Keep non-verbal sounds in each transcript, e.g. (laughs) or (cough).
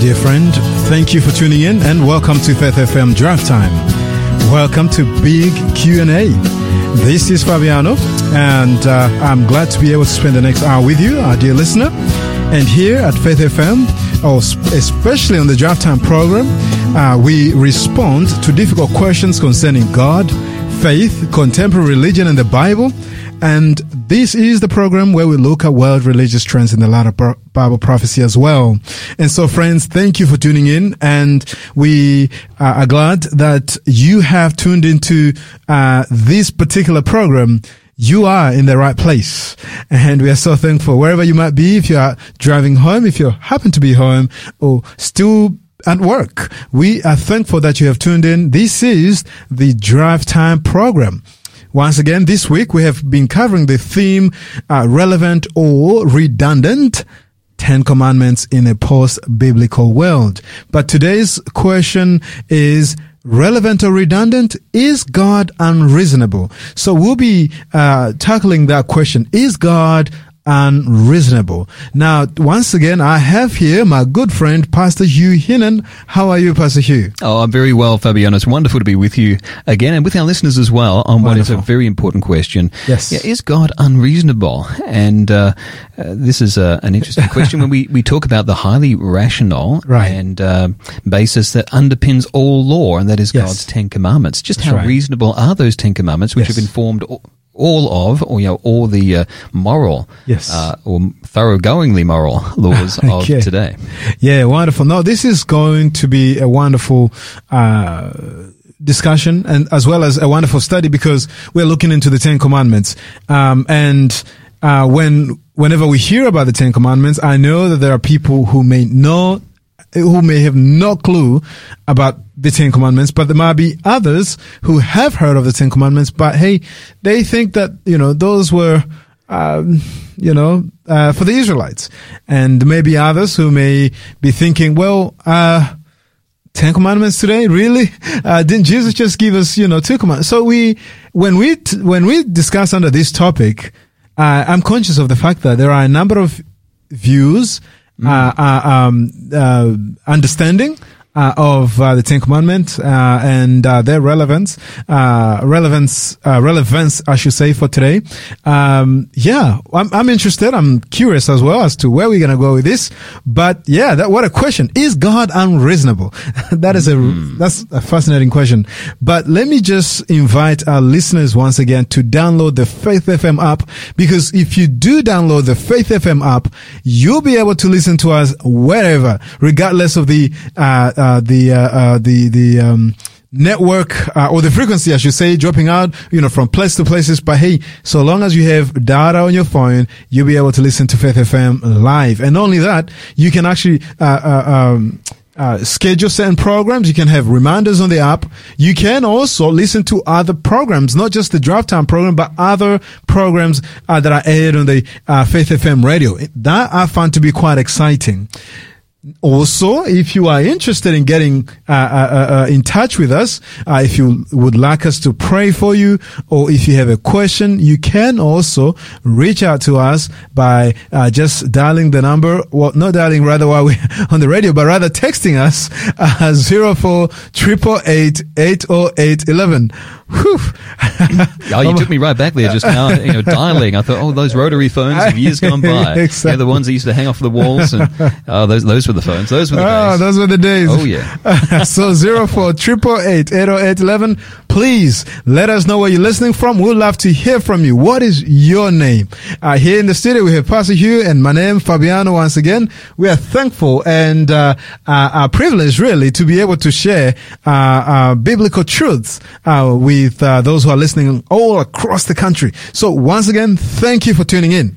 Dear friend. Thank you for tuning in and welcome to Faith FM Drive Time. Welcome to Big Q&A. This is Fabiano and uh, I'm glad to be able to spend the next hour with you, our dear listener. And here at Faith FM, or especially on the Drive Time program, uh, we respond to difficult questions concerning God, faith, contemporary religion, and the Bible. And this is the program where we look at world religious trends in the light of Bible prophecy as well. And so, friends, thank you for tuning in. And we are glad that you have tuned into uh, this particular program you are in the right place. And we are so thankful wherever you might be, if you are driving home, if you happen to be home or still at work. We are thankful that you have tuned in. This is the Drive Time program. Once again, this week we have been covering the theme uh, relevant or redundant Ten Commandments in a post-biblical world. But today's question is relevant or redundant? Is God unreasonable? So we'll be uh, tackling that question. Is God unreasonable. Now, once again, I have here my good friend, Pastor Hugh Hinnon. How are you, Pastor Hugh? Oh, I'm very well, Fabiano. It's wonderful to be with you again and with our listeners as well on wonderful. what is a very important question. Yes. Yeah, is God unreasonable? And uh, uh, this is uh, an interesting question when we, we talk about the highly rational right. and uh, basis that underpins all law, and that is yes. God's Ten Commandments. Just That's how right. reasonable are those Ten Commandments, which yes. have informed all of, or you know, all the uh, moral, yes, uh, or thoroughgoingly moral (laughs) laws (laughs) okay. of today. Yeah, wonderful. No, this is going to be a wonderful. Uh, discussion and as well as a wonderful study because we're looking into the Ten Commandments. Um, and, uh, when, whenever we hear about the Ten Commandments, I know that there are people who may know who may have no clue about the Ten Commandments, but there might be others who have heard of the Ten Commandments, but hey, they think that, you know, those were, um, you know, uh, for the Israelites. And maybe others who may be thinking, well, uh, Ten Commandments today? Really? (laughs) Uh, didn't Jesus just give us, you know, two commandments? So we, when we, t- when we discuss under this topic, uh, I'm conscious of the fact that there are a number of views mm. uh, um, uh, understanding uh, of uh, the Ten Commandments uh, and uh, their relevance, relevance, relevance, I should say, for today. Um, yeah, I'm, I'm interested. I'm curious as well as to where we're gonna go with this. But yeah, that what a question! Is God unreasonable? (laughs) that is a mm. that's a fascinating question. But let me just invite our listeners once again to download the Faith FM app because if you do download the Faith FM app, you'll be able to listen to us wherever, regardless of the uh, uh, the uh, uh, the the um, network uh, or the frequency, I should say, dropping out, you know, from place to places. But hey, so long as you have data on your phone, you'll be able to listen to Faith FM live. And only that, you can actually um, uh, schedule certain programs. You can have reminders on the app. You can also listen to other programs, not just the Drive Time program, but other programs uh, that are aired on the uh, Faith FM radio. That I found to be quite exciting. Also, if you are interested in getting uh, uh, uh, in touch with us, uh, if you would like us to pray for you, or if you have a question, you can also reach out to us by uh, just dialing the number. Well, not dialing rather while we're (laughs) on the radio, but rather texting us uh, zero four triple eight eight oh eight eleven. Whew. (laughs) oh, you took me right back there just now. You know, dialing. I thought, oh, those rotary phones of years gone by. (laughs) exactly. They're the ones that used to hang off the walls, and (laughs) oh, those those were the phones. Those were the days. oh, days. those were the days. Oh yeah. so zero four triple eight eight oh eight eleven. Please let us know where you're listening from. We'd love to hear from you. What is your name? Uh, here in the studio we have Pastor Hugh and my name Fabiano. Once again, we are thankful and uh, uh, our privilege really to be able to share uh, uh, biblical truths uh, with those who are listening all across the country. So once again, thank you for tuning in.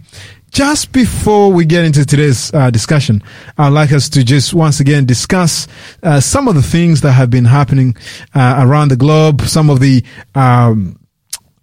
Just before we get into today's uh, discussion, I'd like us to just once again discuss uh, some of the things that have been happening uh, around the globe, some of the um,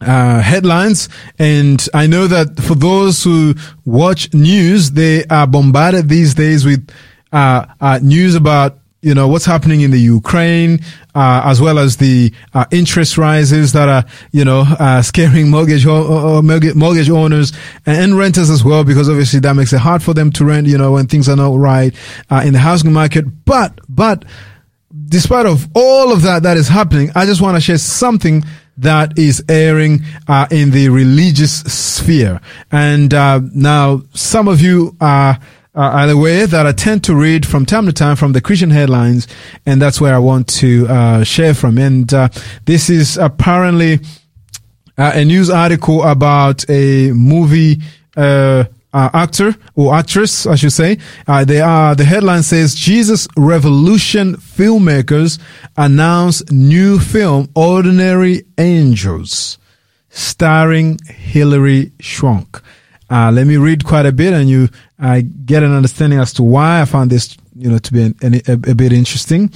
uh, headlines. And I know that for those who watch news, they are bombarded these days with uh, uh, news about you know, what's happening in the Ukraine, uh, as well as the uh, interest rises that are, you know, uh, scaring mortgage, mortgage owners and renters as well, because obviously that makes it hard for them to rent, you know, when things are not right uh, in the housing market. But, but, despite of all of that that is happening, I just want to share something that is airing uh, in the religious sphere. And uh, now, some of you are uh, the way that I tend to read from time to time from the Christian headlines, and that's where I want to uh, share from. And uh, this is apparently uh, a news article about a movie. Uh, uh, actor or actress, I should say. Uh, they are, the headline says Jesus Revolution filmmakers announce new film, Ordinary Angels, starring Hilary Swank. Uh, let me read quite a bit and you uh, get an understanding as to why I found this, you know, to be an, a, a, bit interesting.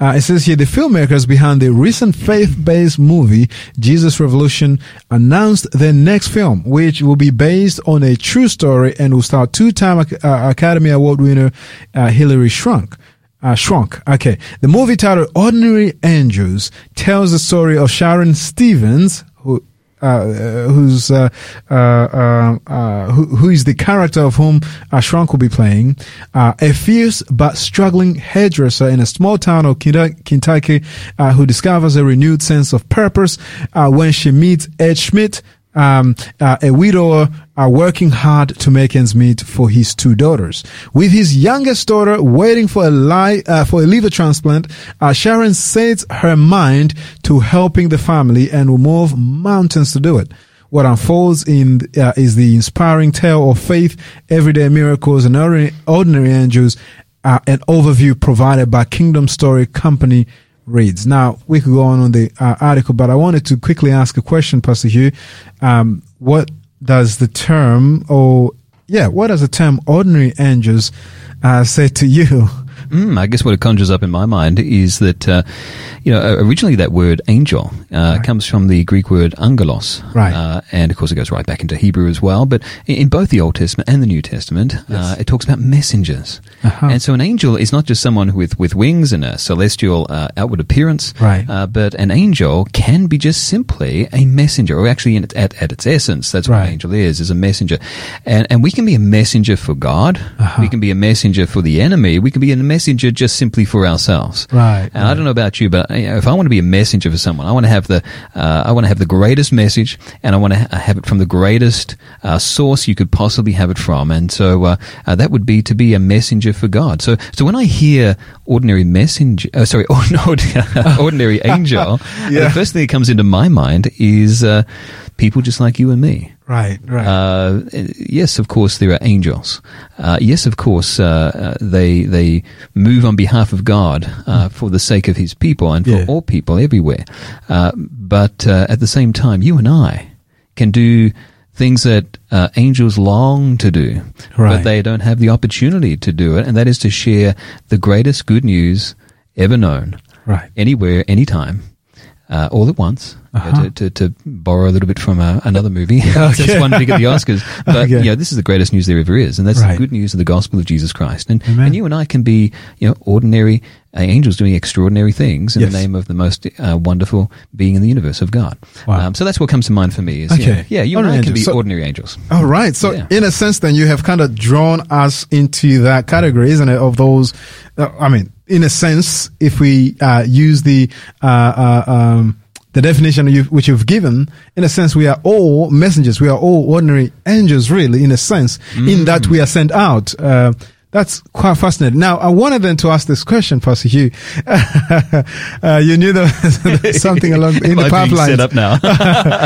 Uh, it says here the filmmakers behind the recent faith-based movie Jesus Revolution announced their next film, which will be based on a true story and will star two-time uh, Academy Award winner uh, Hilary Swank. Uh, Shrunk. Okay. The movie titled Ordinary Angels tells the story of Sharon Stevens, who uh, who's uh, uh, uh, uh, who, who is the character of whom Shrunk will be playing, a fierce but struggling hairdresser in a small town of Kentucky, who discovers a renewed sense of purpose when she meets Ed Schmidt, um, uh, a widower are working hard to make ends meet for his two daughters. With his youngest daughter waiting for a li- uh, for a liver transplant, uh, Sharon sets her mind to helping the family and will move mountains to do it. What unfolds in uh, is the inspiring tale of faith, everyday miracles, and ordinary, ordinary angels. Uh, an overview provided by Kingdom Story Company reads. Now, we could go on on the uh, article, but I wanted to quickly ask a question, Pastor Hugh. Um, what does the term, or yeah, what does the term ordinary angels uh, say to you? (laughs) Mm, I guess what it conjures up in my mind is that, uh, you know, originally that word angel uh, right. comes from the Greek word angelos. Right. Uh, and of course it goes right back into Hebrew as well. But in both the Old Testament and the New Testament, uh, yes. it talks about messengers. Uh-huh. And so an angel is not just someone with, with wings and a celestial uh, outward appearance. Right. but an angel can be just simply a messenger, or actually at, at, at its essence, that's right. what an angel is, is a messenger. And, and we can be a messenger for God. Uh-huh. We can be a messenger for the enemy. We can be a messenger messenger just simply for ourselves. Right. And right. I don't know about you, but you know, if I want to be a messenger for someone, I want to have the uh, I want to have the greatest message, and I want to ha- have it from the greatest uh, source you could possibly have it from. And so uh, uh that would be to be a messenger for God. So so when I hear ordinary messenger, uh, sorry, (laughs) (laughs) ordinary angel, (laughs) yeah. the first thing that comes into my mind is uh, people just like you and me. Right, right. Uh, yes, of course, there are angels. Uh, yes, of course, uh, uh they they move on behalf of God mm. for the sake of His people and for yeah. all people everywhere. Uh, but at the same time, you and I can do things that angels long to do, right. but they don't have the opportunity to do it, and that is to share the greatest good news ever known, right, anywhere, anytime, all at once uh-huh. to, to, to, borrow a little bit from uh, another movie. (laughs) okay. Just one big at the Oscars. (laughs) But, okay. you know, this is the greatest news there ever is. And that's right. the good news of the gospel of Jesus Christ. And, and you and I can be, you know, ordinary uh, angels doing extraordinary things in yes. the name of the most uh, wonderful being in the universe of God. Wow. Um, so that's what comes to mind for me. Is, okay. You know, yeah, you and I can angels. be so, ordinary angels. All right. So yeah. in a sense, then you have kind of drawn us into that category, isn't it? Of those, uh, I mean, in a sense, if we uh, use the, uh, um, the definition you, which you've given, in a sense, we are all messengers. We are all ordinary angels, really, in a sense, mm. in that we are sent out. That's quite fascinating. Now, I wanted then to ask this question, Pastor Hugh. (laughs) uh, you knew there was (laughs) something along in the pipeline. Set up now. (laughs)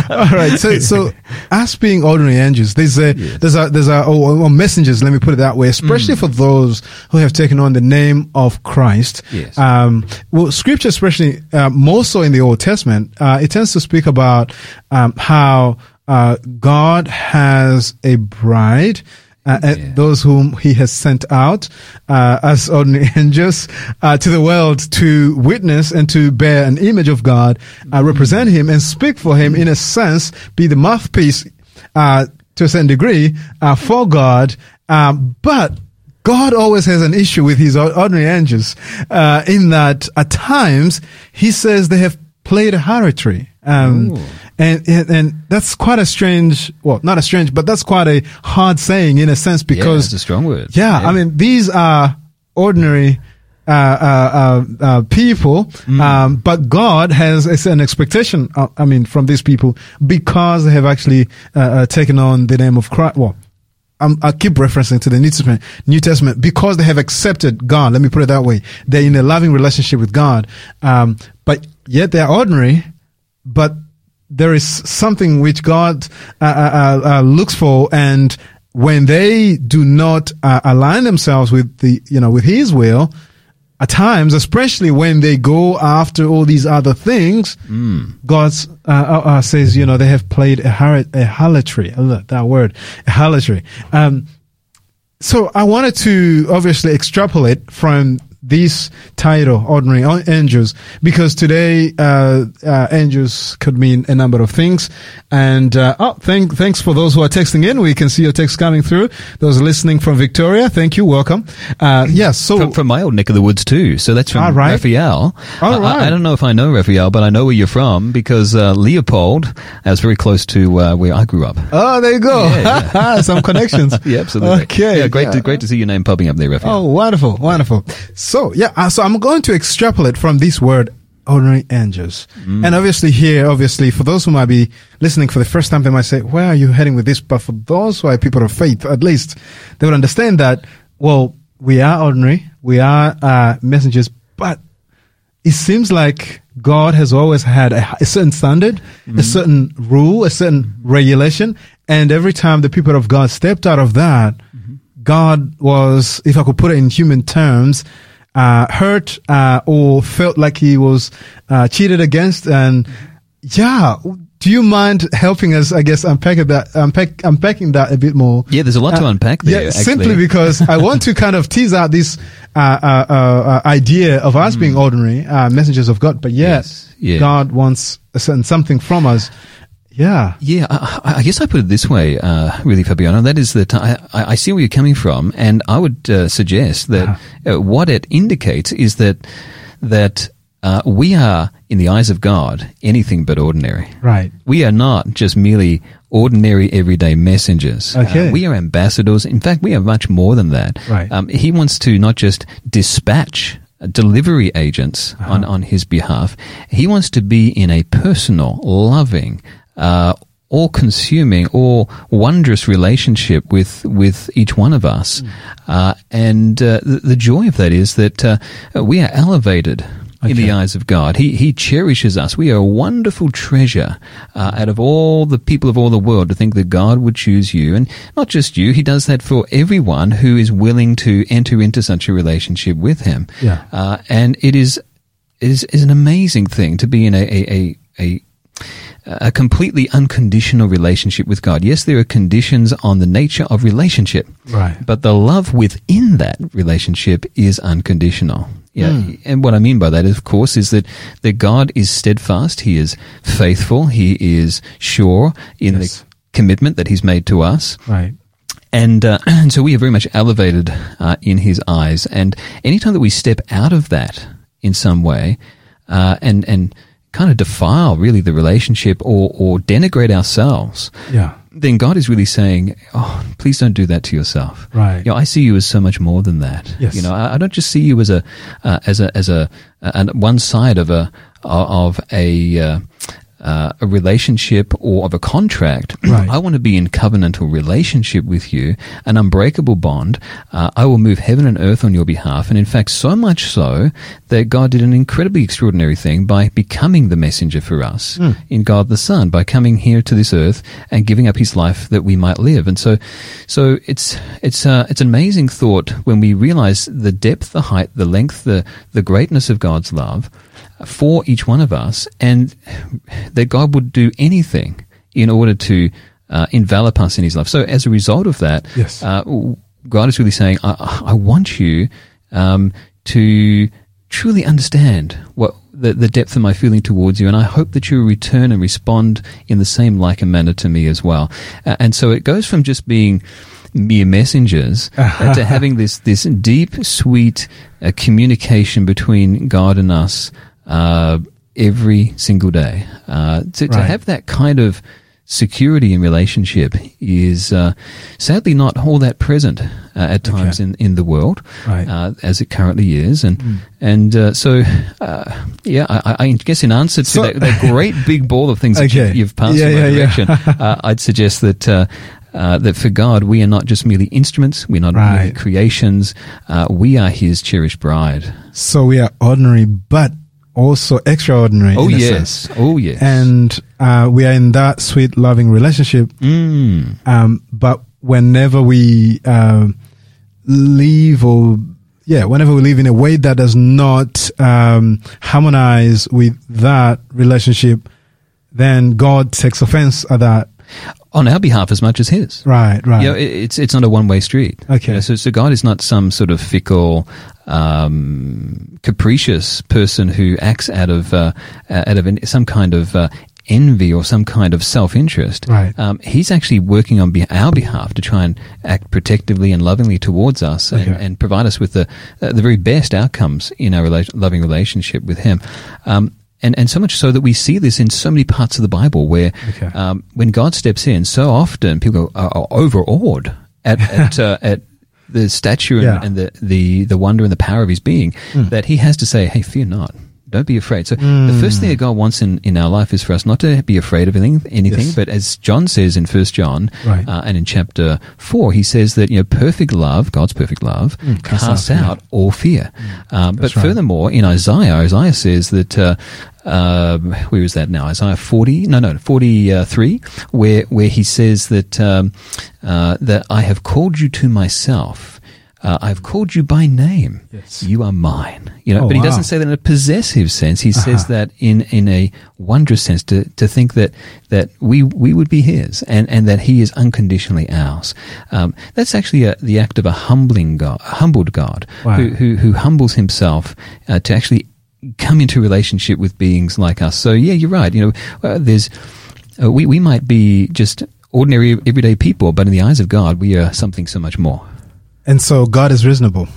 All right. So, so us being ordinary angels, there's a, yes. there's a, there's a, or, messengers. Let me put it that way, especially mm. for those who have taken on the name of Christ. Yes. Um, well, Scripture, especially uh, more so in the Old Testament, uh, it tends to speak about um, how uh, God has a bride uh, yeah. those whom he has sent out uh, as ordinary (laughs) angels uh, to the world to witness and to bear an image of God, uh, mm-hmm. represent him and speak for him in a sense, be the mouthpiece uh, to a certain degree uh, for God. Um, but God always has an issue with his ordinary angels, uh, in that at times he says they have played a harlotry. Um, and, and, and, that's quite a strange, well, not a strange, but that's quite a hard saying in a sense because. Yeah, it's a strong word. Yeah, yeah. I mean, these are ordinary, uh, uh, uh, uh people, mm. um, but God has an expectation, uh, I mean, from these people because they have actually uh, taken on the name of Christ. Well, I'm, i keep referencing to the New Testament, New Testament because they have accepted God. Let me put it that way. They're in a loving relationship with God, um, but yet they're ordinary. But there is something which God uh, uh, uh, looks for, and when they do not align themselves with the, you know, with His will, at times, especially when they go after all these other things, mm. God uh, uh, uh, says, you know, they have played a, har- a harlotry. that word, a harlotry. Um, so I wanted to obviously extrapolate from this title, ordinary angels, because today uh, uh, angels could mean a number of things. And uh, oh, thank, thanks for those who are texting in. We can see your text coming through. Those listening from Victoria, thank you, welcome. Uh, yes, so from, from, my old neck of the woods too. So that's from right. Raphael. All right. I, I, don't know if I know Raphael, but I know where you're from because uh, Leopold is very close to uh, where I grew up. Oh, there you go. Yeah, yeah. (laughs) Some connections. (laughs) yeah, absolutely. Okay. Yeah, great, yeah. To, great to see your name popping up there, Raphael. Oh, wonderful, wonderful. So yeah, uh, so I'm going to extrapolate from this word ordinary angels. Mm. And obviously here, obviously for those who might be listening for the first time, they might say, where are you heading with this? But for those who are people of faith, at least they would understand that, well, we are ordinary, we are uh, messengers, but it seems like God has always had a, a certain standard, mm. a certain rule, a certain regulation. And every time the people of God stepped out of that, mm-hmm. God was, if I could put it in human terms, uh, hurt uh, or felt like he was uh, cheated against. And yeah, do you mind helping us? I guess unpack that, unpack, unpacking that a bit more. Yeah, there's a lot to uh, unpack there. Yeah, actually. simply because I want to kind of tease out this uh, uh, idea of us mm. being ordinary messengers of God, but yet yes. yeah. God wants a certain something from us. Yeah. Yeah, I, I, guess I put it this way, uh, really, Fabiano. That is that I, I, see where you're coming from, and I would uh, suggest that uh-huh. uh, what it indicates is that that uh, we are, in the eyes of God, anything but ordinary. Right. We are not just merely ordinary, everyday messengers. Uh, okay. we are ambassadors. In fact, we are much more than that. Right. Um, he wants to not just dispatch delivery agents uh-huh. on, on his behalf. He wants to be in a personal, loving, uh, all consuming, all wondrous relationship with, with each one of us. Mm. Uh, and uh, the, the, joy of that is that uh, we are elevated. Okay. In the eyes of God, He He cherishes us. We are a wonderful treasure uh, out of all the people of all the world. To think that God would choose you, and not just you, He does that for everyone who is willing to enter into such a relationship with Him. Yeah. Uh, and it is is is an amazing thing to be in a a, a, a a completely unconditional relationship with God. Yes, there are conditions on the nature of relationship. Right. But the love within that relationship is unconditional. Yeah. Mm. And what I mean by that, of course, is that, that God is steadfast. He is faithful. He is sure in yes. the commitment that he's made to us. Right. And, uh, (clears throat) and so we are very much elevated uh, in his eyes. And anytime that we step out of that in some way, uh, and, and, kind of defile really the relationship or, or denigrate ourselves, yeah. then God is really saying, "Oh, please don't do that to yourself." Right. You know, I see you as so much more than that. Yes. You know, I, I don't just see you as a uh, as a as a, a, one side of a of a uh, uh, a relationship or of a contract. Right. I want to be in covenantal relationship with you, an unbreakable bond. Uh, I will move heaven and earth on your behalf. And in fact, so much so that God did an incredibly extraordinary thing by becoming the messenger for us mm. in God the Son, by coming here to this earth and giving up his life that we might live. And so, so it's, it's, uh, it's an amazing thought when we realize the depth, the height, the length, the, the greatness of God's love for each one of us, and that God would do anything in order to uh, envelop us in His love. So, as a result of that, yes. uh, God is really saying, I, I want you um, to truly understand what the, the depth of my feeling towards you, and I hope that you return and respond in the same like manner to me as well. Uh, and so it goes from just being mere messengers (laughs) uh, to having this this deep, sweet uh, communication between God and us uh, every single day. Uh, to, right. to have that kind of security in relationship is uh, sadly not all that present uh, at times okay. in, in the world right. uh, as it currently is and mm. and uh, so uh, yeah I, I, guess in answer to so, that, that, great big ball of things (laughs) okay. that you, have passed yeah, in my yeah, direction yeah. (laughs) Uh, I'd suggest that uh, that for God, we are not just merely instruments, we're not right. merely creations, uh, we are His cherished bride. So we are ordinary, but also extraordinary. Oh yes, oh yes. And uh, we are in that sweet, loving relationship. Mm. Um, but whenever we uh, leave, or yeah, whenever we live in a way that does not um, harmonize with that relationship, then God takes offense at that on our behalf as much as his. Right, right. You know, it's it's not a one way street. Okay. You know, so, so God is not some sort of fickle, um, capricious person who acts out of uh, out of some kind of uh, envy or some kind of self interest. Right. Um, he's actually working on be- our behalf to try and act protectively and lovingly towards us okay. and, and, provide us with the uh, the very best outcomes in our rela- loving relationship with him. Um, and and so much so that we see this in so many parts of the Bible, where okay. um, when God steps in, so often people are, are overawed at (laughs) at, uh, at the stature and, yeah. and, the, the the wonder and the power of His being mm. that He has to say, "Hey, fear not." Don't be afraid. So mm. the first thing that God wants in, in our life is for us not to be afraid of anything, anything yes. but as John says in First John right. uh, and in chapter four, he says that you know perfect love, God's perfect love, mm, casts out, out all fear. Mm. Um, but right. furthermore, in Isaiah, Isaiah says that uh, uh, where is that now? Isaiah 40? No, no, 43, where, where he says that, um, uh, that I have called you to myself uh, I've called you by name. Yes. You are mine. You know, oh, but he wow. doesn't say that in a possessive sense. He uh-huh. says that in, in a wondrous sense to, to think that, that we, we would be his and, and that he is unconditionally ours. Um, that's actually a, the act of a humbling God, a humbled God wow. who, who, who humbles himself uh, to actually come into relationship with beings like us. So yeah, you're right. You know, uh, there's, uh, we, we might be just ordinary everyday people, but in the eyes of God, we are something so much more. And so God is reasonable.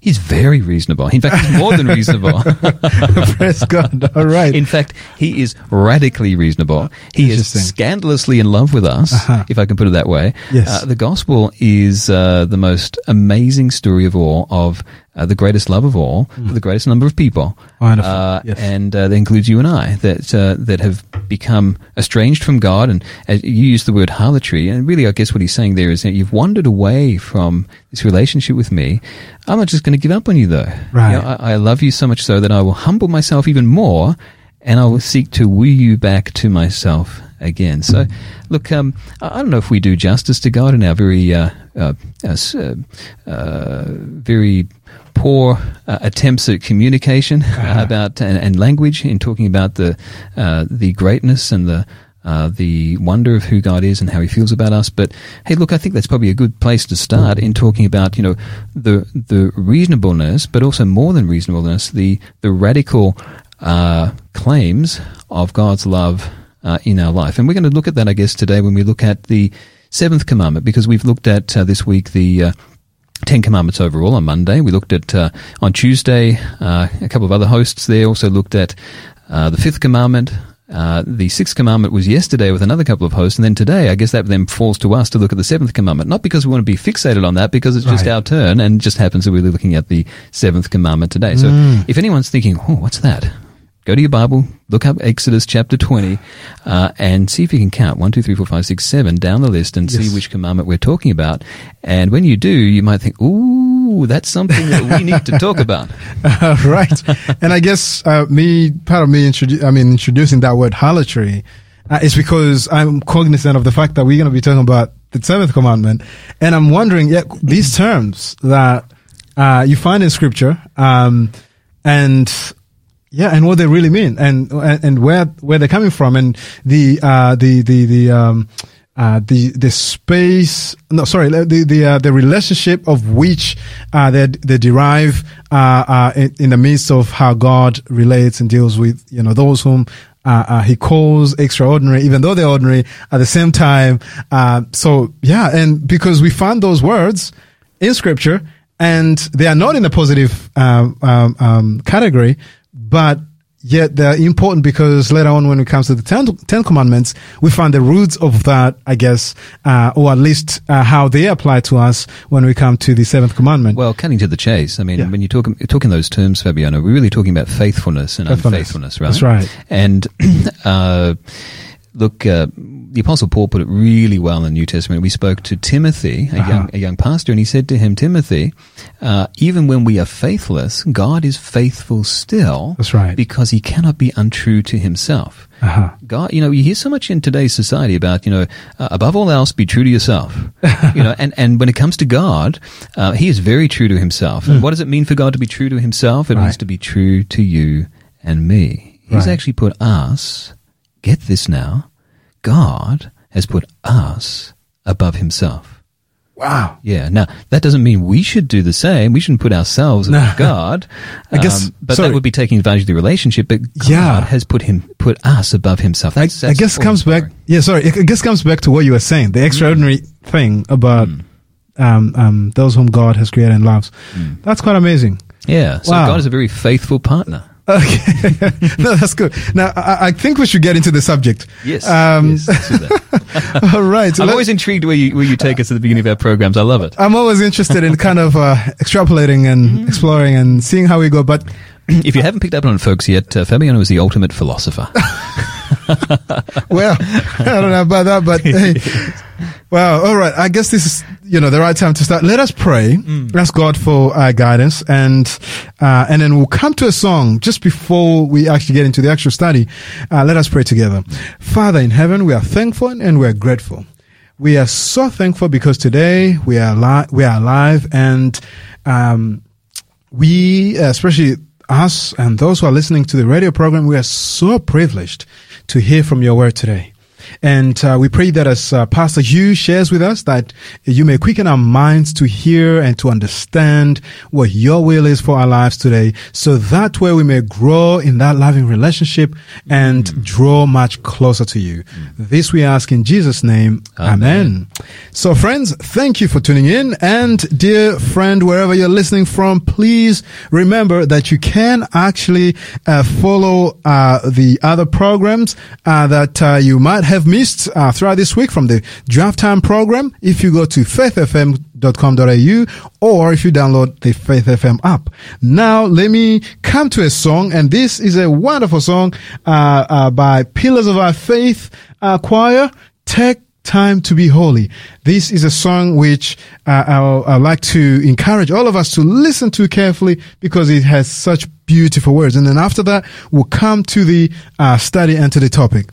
He's very reasonable. In fact, he's more than reasonable. (laughs) Praise God. All right. In fact, he is radically reasonable. He is scandalously in love with us, uh-huh. if I can put it that way. Yes. Uh, the gospel is uh, the most amazing story of all of uh, the greatest love of all mm. for the greatest number of people. Uh, yes. And uh, that includes you and I, that uh, that have become estranged from God. And you use the word harlotry, and really, I guess what he's saying there is that you've wandered away from this relationship with me. I'm not just going to give up on you, though. Right. You know, I, I love you so much so that I will humble myself even more, and I will seek to woo you back to myself again. So, look, um, I don't know if we do justice to God in our very, uh, uh, uh, uh very poor uh, attempts at communication (laughs) uh-huh. about and, and, language in talking about the uh, the greatness and the uh, the wonder of who God is and how He feels about us. But hey, look, I think that's probably a good place to start in talking about you know the the reasonableness, but also more than reasonableness, the the radical uh, claims of God's love uh, in our life. And we're going to look at that, I guess, today when we look at the seventh commandment, because we've looked at uh, this week the uh, Ten Commandments overall on Monday. We looked at uh, on Tuesday uh, a couple of other hosts there also looked at uh, the fifth commandment. Uh, the sixth commandment was yesterday with another couple of hosts, and then today, I guess that then falls to us to look at the seventh commandment. Not because we want to be fixated on that, because it's just right. our turn, and just happens that we're looking at the seventh commandment today. So, mm. if anyone's thinking, "Oh, what's that?" Go to your Bible, look up Exodus chapter 20, uh, and see if you can count 1, 2, 3, 4, 5, 6, 7 down the list and yes. see which commandment we're talking about. And when you do, you might think, ooh, that's something that we need to talk about. (laughs) Uh, right. and I guess uh, me, part of me, introdu- I mean, introducing that word harlotry uh, is because I'm cognizant of the fact that we're going to be talking about the seventh commandment. And I'm wondering, yeah, these terms that uh, you find in scripture, um, and yeah, and what they really mean, and and where where they're coming from, and the uh, the the the um, uh, the the space no sorry the the uh, the relationship of which uh, they they derive uh, uh, in, in, the midst of how God relates and deals with you know those whom uh, he calls extraordinary, even though they're ordinary at the same time. Uh, so yeah, and because we find those words in scripture and they are not in a positive um, um, um, category, but yet they're important because later on when it comes to the ten, ten commandments we find the roots of that i guess uh, or at least uh, how they apply to us when we come to the seventh commandment well cutting to the chase i mean yeah. when you talk you're talking those terms fabiano we're really talking about faithfulness and faithfulness. unfaithfulness right that's right and (clears throat) uh, look uh, the Apostle Paul put it really well in the New Testament. We spoke to Timothy, a, uh-huh. young, a young pastor, and he said to him, Timothy, uh, even when we are faithless, God is faithful still. That's right. Because he cannot be untrue to himself. Uh-huh. God, you know, you hear so much in today's society about, you know, uh, above all else, be true to yourself. (laughs) you know, and, and when it comes to God, uh, he is very true to himself. Mm. And what does it mean for God to be true to himself? It right. means to be true to you and me. He's right. actually put us, get this now, God has put us above himself. Wow. Yeah. Now, that doesn't mean we should do the same. We shouldn't put ourselves above no. God. (laughs) I guess, um, but sorry. that would be taking advantage of the relationship. But God yeah. has put him, put us above himself. That's, I, that's I guess comes back, yeah, sorry. I guess comes back to what you were saying, the extraordinary mm. thing about, mm. um, um, those whom God has created and loves. Mm. That's quite amazing. Yeah. So wow. God is a very faithful partner. Okay, (laughs) no, that's good. Now, I, I, think we should get into the subject. Yes. Um, yes (laughs) all right. I'm always intrigued where you where you take us at the beginning of our programs. I love it. I'm always interested in kind of uh, extrapolating and mm. exploring and seeing how we go. But (clears throat) if you haven't picked up on it, folks, yet, uh, Fabiano is the ultimate philosopher. (laughs) well, I don't know about that, but hey, (laughs) well, all right. I guess this is, you know, the right time to start. Let us pray. Mm. Ask God for uh, guidance and, uh, and then we'll come to a song just before we actually get into the actual study. Uh, let us pray together. Father in heaven, we are thankful and we are grateful. We are so thankful because today we are alive, we are alive and, um, we, especially us and those who are listening to the radio program, we are so privileged to hear from your word today. And uh, we pray that as uh, Pastor Hugh shares with us, that you may quicken our minds to hear and to understand what your will is for our lives today, so that way we may grow in that loving relationship and mm. draw much closer to you. Mm. This we ask in Jesus' name. Amen. Amen. So friends, thank you for tuning in. And dear friend, wherever you're listening from, please remember that you can actually uh, follow uh, the other programs uh, that uh, you might have have missed uh, throughout this week from the Drive Time program, if you go to faithfm.com.au or if you download the Faith FM app. Now, let me come to a song, and this is a wonderful song uh, uh, by Pillars of Our Faith uh, Choir. Take time to be holy. This is a song which uh, I'd like to encourage all of us to listen to carefully because it has such beautiful words. And then after that, we'll come to the uh, study and to the topic.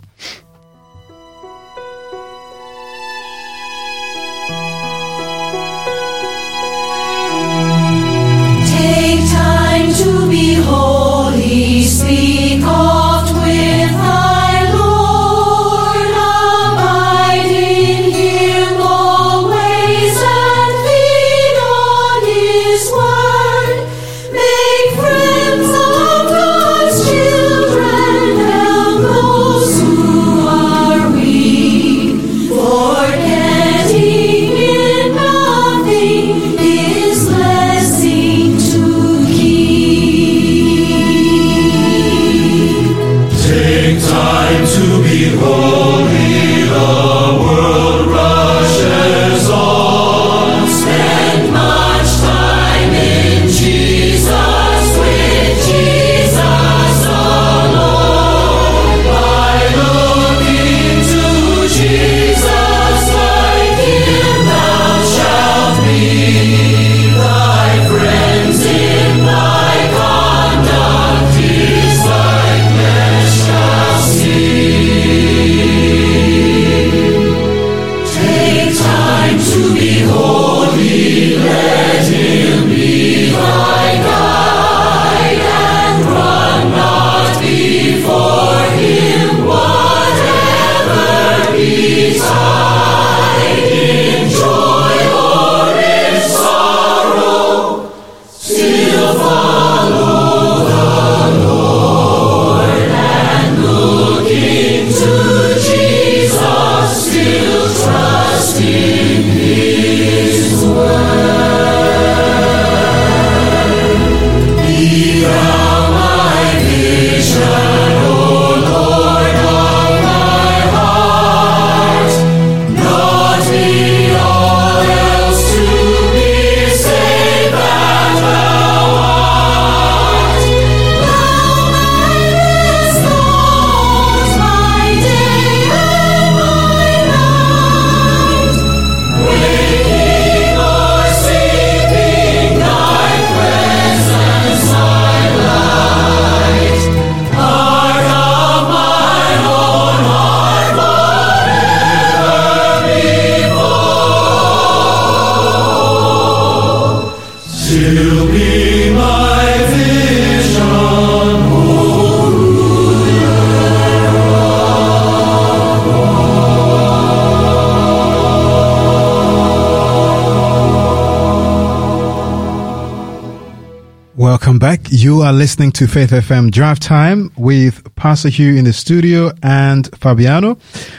Are listening to Faith FM Drive Time with Pastor Hugh in the studio and Fabiano.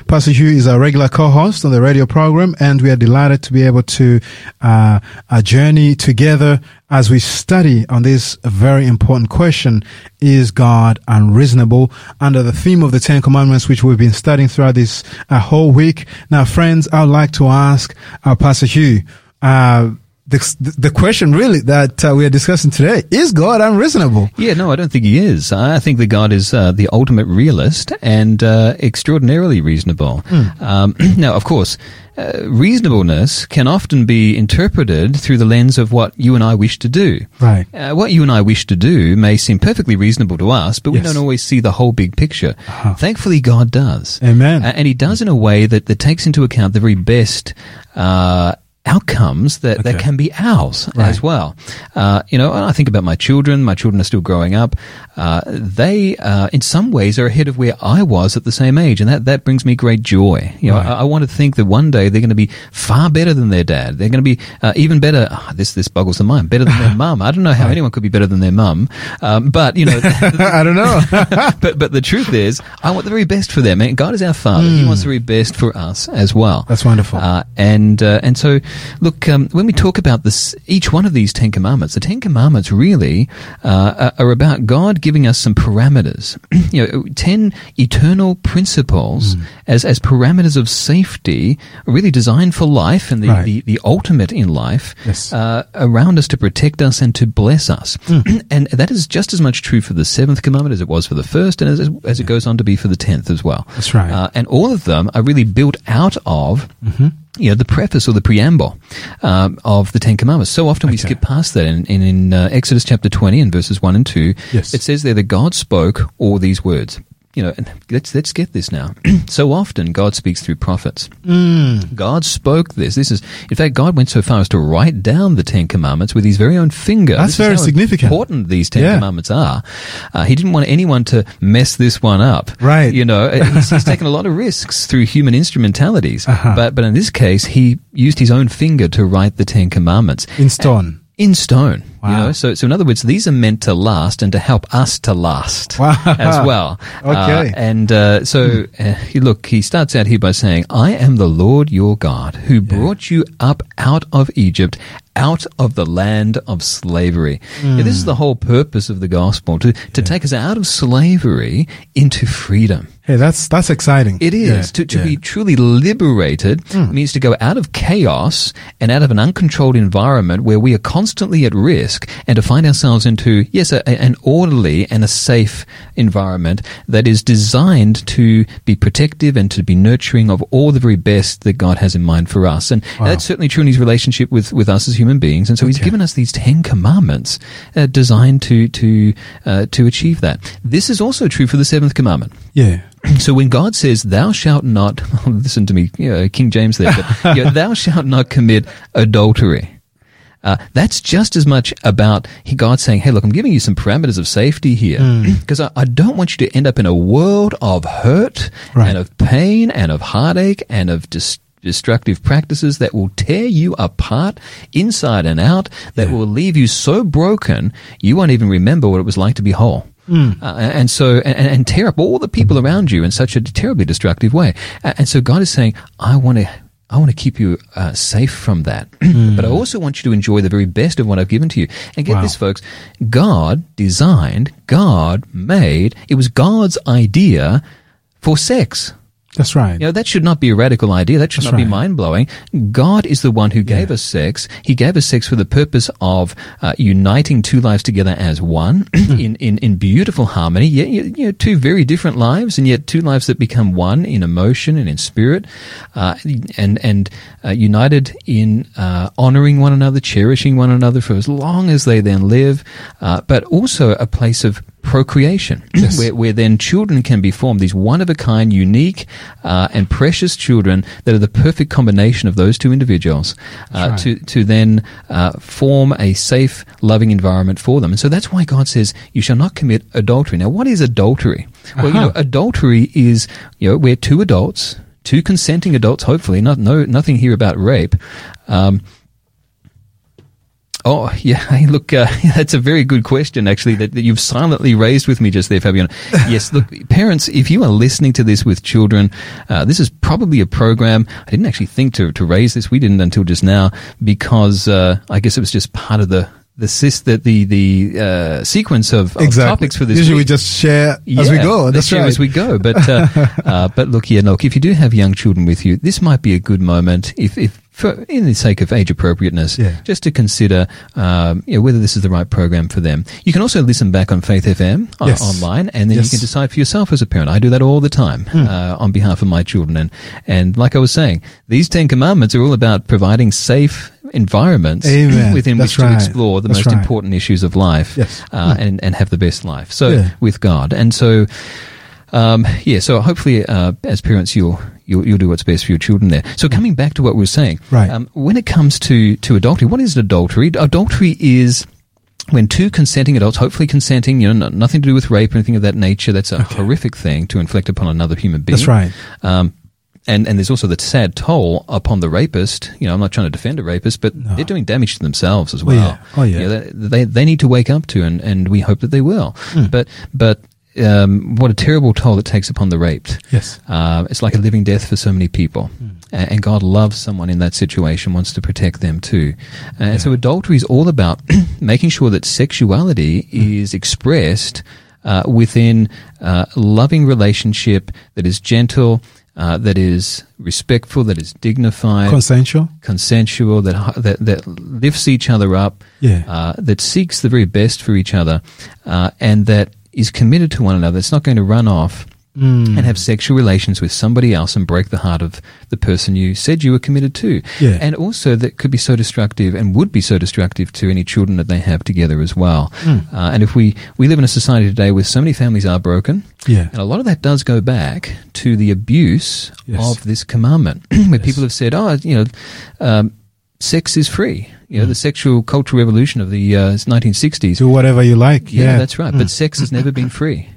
Pastor Hugh is our regular co-host on the radio program, and we are delighted to be able to uh, journey together as we study on this very important question: Is God unreasonable? Under the theme of the Ten Commandments, which we've been studying throughout this uh, whole week. Now, friends, I would like to ask uh, Pastor Hugh. Uh, the, the question really that uh, we are discussing today is God unreasonable? Yeah, no, I don't think he is. I think that God is uh, the ultimate realist and uh, extraordinarily reasonable. Mm. Um, (clears throat) now, of course, uh, reasonableness can often be interpreted through the lens of what you and I wish to do. Right. Uh, what you and I wish to do may seem perfectly reasonable to us, but we don't always see the whole big picture. Uh-huh. Thankfully, God does. Amen. and He does in a way that, that takes into account the very best uh, outcomes that, okay. that can be ours right. as well. Uh, you know, I think about my children. My children are still growing up. Uh, they, uh, in some ways, are ahead of where I was at the same age, and that, that brings me great joy. You know, right. I, I, want to think that one day they're going to be far better than their dad. They're going to be uh, even better. Oh, this this boggles the mind. Better than their (laughs) mum. I don't know how right. anyone could be better than their mum, um, but you know, (laughs) (laughs) I don't know. but but the truth is, I want the very best for them. And God is our Father. Mm. He wants the very best for us as well. That's wonderful. Uh, and uh, and so Look, um, when we talk about this, each one of these Ten Commandments, the Ten Commandments really uh, are about God giving us some parameters. (clears throat) you know, ten eternal principles mm. as as parameters of safety, really designed for life and the, right. the, the, ultimate in life yes. uh, around us to protect us and to bless us. Mm. (clears throat) and that is just as much true for the seventh commandment as it was for the first, and as, as it goes on to be for the tenth as well. That's right. Uh, and all of them are really built out of. Mm-hmm you know, the preface or the preamble um, of the Ten Commandments. So often we skip past that. And in, in, in uh, Exodus chapter 20 and verses 1 and 2, yes. it says there that God spoke all these words you know, let's let's get this now. (clears throat) so often God speaks through prophets. Mm. God spoke this. This is, in fact, God went so far as to write down the Ten Commandments with his very own finger. That's this very significant. Important these Ten yeah. Commandments are. Uh, he didn't want anyone to mess this one up. Right. You know, he's, he's (laughs) taken a lot of risks through human instrumentalities. Uh-huh. But but in this case, he used his own finger to write the Ten Commandments in stone. And, in stone. Wow. You know, so so in other words, these are meant to last and to help us to last wow. as well. (laughs) okay. Uh, and uh, so uh, look, he starts out here by saying, "I am the Lord your God who yeah. brought you up out of Egypt." Out of the land of slavery. Mm. Yeah, this is the whole purpose of the gospel to, to yeah. take us out of slavery into freedom. Hey, that's that's exciting. It is yeah, to, to yeah. be truly liberated mm. means to go out of chaos and out of an uncontrolled environment where we are constantly at risk, and to find ourselves into yes, a, an orderly and a safe environment that is designed to be protective and to be nurturing of all the very best that God has in mind for us. And wow. that's certainly true in His relationship with with us as human beings. And so He's given us these ten commandments uh, designed to to uh, to achieve that. This is also true for the seventh commandment. Yeah. So when God says, "Thou shalt not," (laughs) listen to me, you know, King James there, but, you know, "Thou shalt not commit adultery." Uh, that's just as much about God saying, "Hey, look, I'm giving you some parameters of safety here (clears throat) because mm. I, I, don't want you to end up in a world of hurt right. and of pain and of heartache and of dis- destructive practices that will tear you apart inside and out, that yeah. will leave you so broken you won't even remember what it was like to be whole." Mm. Uh, and so, and, and, tear up all the people around you in such a terribly destructive way. And so God is saying, I want to, I want to keep you uh, safe from that. (clears throat) Mm. but I also want you to enjoy the very best of what I've given to you. And get wow. this, folks, God designed, God made, it was God's idea for sex. That's right. You know, that should not be a radical idea. That should That's not right. be mind blowing. God is the one who gave yeah. us sex. He gave us sex for the purpose of uh, uniting two lives together as one (clears throat) in, in, in beautiful harmony. Yeah, you know, two very different lives, and yet two lives that become one in emotion and in spirit, uh, and and uh, united in uh, honoring one another, cherishing one another for as long as they then live, uh, but also a place of procreation, yes. where, where then children can be formed, these one of a kind, unique, uh, and precious children that are the perfect combination of those two individuals uh, right. to, to then uh, form a safe, loving environment for them. And so that's why God says, You shall not commit adultery. Now, what is adultery? Uh-huh. Well, you know, adultery is, you know, where two adults, two consenting adults, hopefully, not, no, nothing here about rape. Um, Oh, yeah. (laughs) Hey, look, uh, (laughs) that's a very good question, actually, that, that you've silently raised with me just there, Fabian. (laughs) yes, look, parents, if you are listening to this with children, uh, this is probably a program. I didn't actually think to, to raise this. We didn't until just now because uh, I guess it was just part of the the the the, the uh, sequence of, of exactly. topics for this. Usually week. we just share yeah, as we go. That's right. As we go, but uh, uh, but look here, look. If you do have young children with you, this might be a good moment. If if for, in the sake of age appropriateness, yeah. just to consider um, you know, whether this is the right program for them. You can also listen back on Faith FM uh, yes. online, and then yes. you can decide for yourself as a parent. I do that all the time mm. uh, on behalf of my children, and and like I was saying, these Ten Commandments are all about providing safe environments Amen. (clears throat) within That's which right. to explore the That's most right. important issues of life Yes. uh, Mm. and and have the best life. So Yeah. with God, and so. Um, yeah, so hopefully, uh, as parents, you'll, you'll you'll do what's best for your children there. So coming back to what we were saying, Right. Um, when it comes to to adultery, what is adultery? Adultery is when two consenting adults, hopefully consenting, you know, no- nothing to do with rape or anything of that nature. That's a horrific thing to inflict upon another human being. That's right. Um, and, and there's also the sad toll upon the rapist. You know, I'm not trying to defend a rapist, but they're doing damage to themselves as Well, well. yeah. Oh, yeah. You know, they, they they need to wake up to, and, and we hope that they will. Hmm. But but um, what a terrible toll it takes upon the raped. Yes. Uh, it's like a living death for so many people. A- And God loves someone in that situation, wants to protect them too. And so adultery is all about (clears throat) making sure that sexuality is expressed uh, within uh, loving relationship that is gentle, uh, that is respectful, that is dignified, Consensual. consensual, that that that lifts each other up, Yeah. uh, that seeks the very best for each other, uh, and that is committed to one another. It's not going to run off Mm. and have sexual relations with somebody else and break the heart of the person you said you were committed to. Yeah. And also that could be so destructive and would be so destructive to any children that they have together as well. Mm. Uh, and if we, we live in a society today where so many families are broken, Yeah. and a lot of that does go back to the abuse Yes. of this commandment, (clears throat) where people have said, "Oh, you know, um, sex is free." You know, the sexual cultural revolution of the uh, 1960s. Do whatever you like. Yeah, Yeah, that's right. Mm. But sex has never been (laughs) free.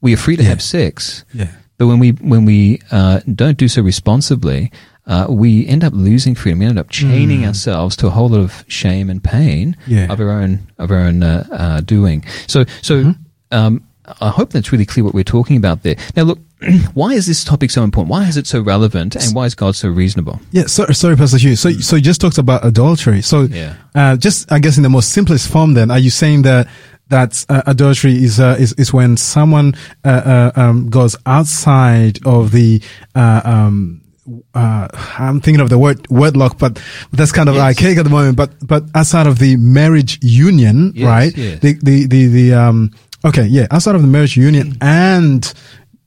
We are free to Yeah. have sex, yeah. but when we when we uh, don't do so responsibly, uh, we end up losing freedom. We end up chaining ourselves to a whole lot of shame and pain Hmm. Yeah. of our own of our own uh, uh, doing. So so. Mm-hmm. Um, I hope that's really clear what we're talking about there. Now, look, (clears throat) why is this topic so important? Why is it so relevant? And why is God so reasonable? Yeah, so, sorry, Pastor Hugh. So, so you just talked about adultery. So, Yeah. uh, just I guess in the most simplest form, then, are you saying that that uh, adultery is uh, is is when someone uh, uh, um, goes outside of the uh, um, uh, I'm thinking of the word wedlock, but that's kind of Yes. archaic at the moment. But but outside of the marriage union, Yes, right? yes. The the the the um. Okay, yeah, outside of the marriage union and